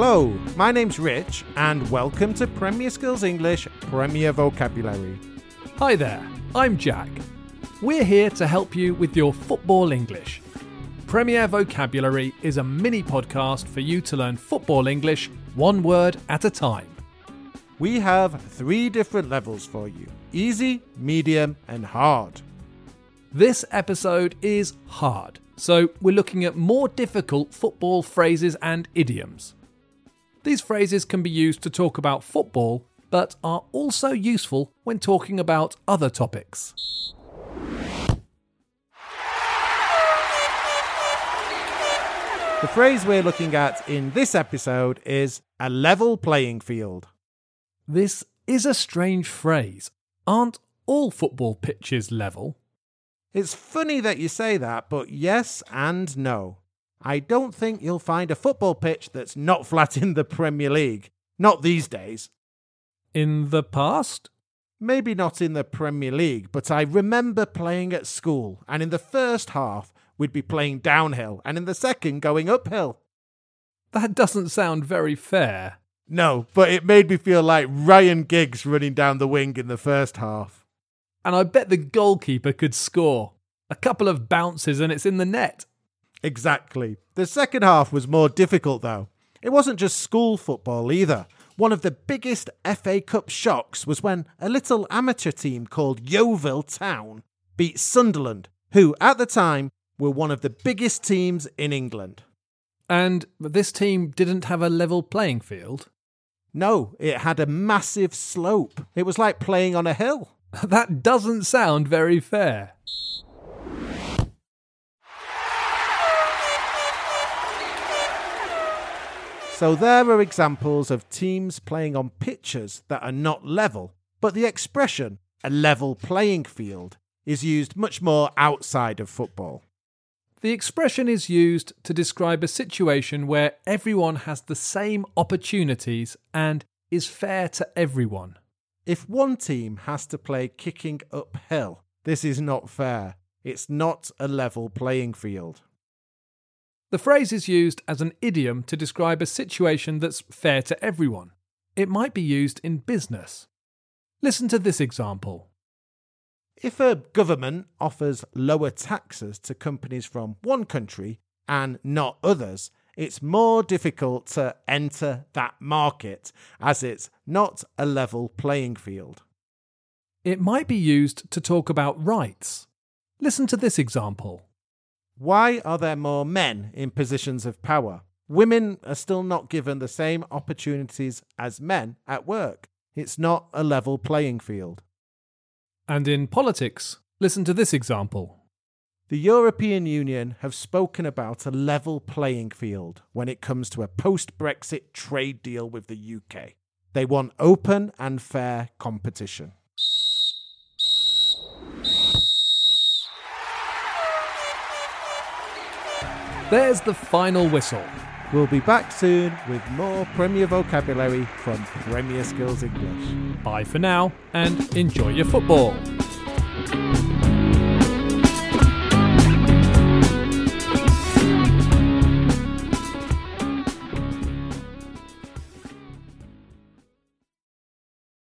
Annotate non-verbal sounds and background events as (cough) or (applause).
Hello, my name's Rich, and welcome to Premier Skills English Premier Vocabulary. Hi there, I'm Jack. We're here to help you with your football English. Premier Vocabulary is a mini podcast for you to learn football English one word at a time. We have three different levels for you easy, medium, and hard. This episode is hard, so we're looking at more difficult football phrases and idioms. These phrases can be used to talk about football, but are also useful when talking about other topics. The phrase we're looking at in this episode is a level playing field. This is a strange phrase. Aren't all football pitches level? It's funny that you say that, but yes and no. I don't think you'll find a football pitch that's not flat in the Premier League. Not these days. In the past? Maybe not in the Premier League, but I remember playing at school, and in the first half, we'd be playing downhill, and in the second, going uphill. That doesn't sound very fair. No, but it made me feel like Ryan Giggs running down the wing in the first half. And I bet the goalkeeper could score. A couple of bounces and it's in the net. Exactly. The second half was more difficult, though. It wasn't just school football either. One of the biggest FA Cup shocks was when a little amateur team called Yeovil Town beat Sunderland, who at the time were one of the biggest teams in England. And this team didn't have a level playing field? No, it had a massive slope. It was like playing on a hill. (laughs) that doesn't sound very fair. So there are examples of teams playing on pitches that are not level, but the expression, a level playing field, is used much more outside of football. The expression is used to describe a situation where everyone has the same opportunities and is fair to everyone. If one team has to play kicking uphill, this is not fair. It's not a level playing field. The phrase is used as an idiom to describe a situation that's fair to everyone. It might be used in business. Listen to this example. If a government offers lower taxes to companies from one country and not others, it's more difficult to enter that market as it's not a level playing field. It might be used to talk about rights. Listen to this example. Why are there more men in positions of power? Women are still not given the same opportunities as men at work. It's not a level playing field. And in politics, listen to this example. The European Union have spoken about a level playing field when it comes to a post Brexit trade deal with the UK. They want open and fair competition. There's the final whistle. We'll be back soon with more Premier vocabulary from Premier Skills English. Bye for now and enjoy your football.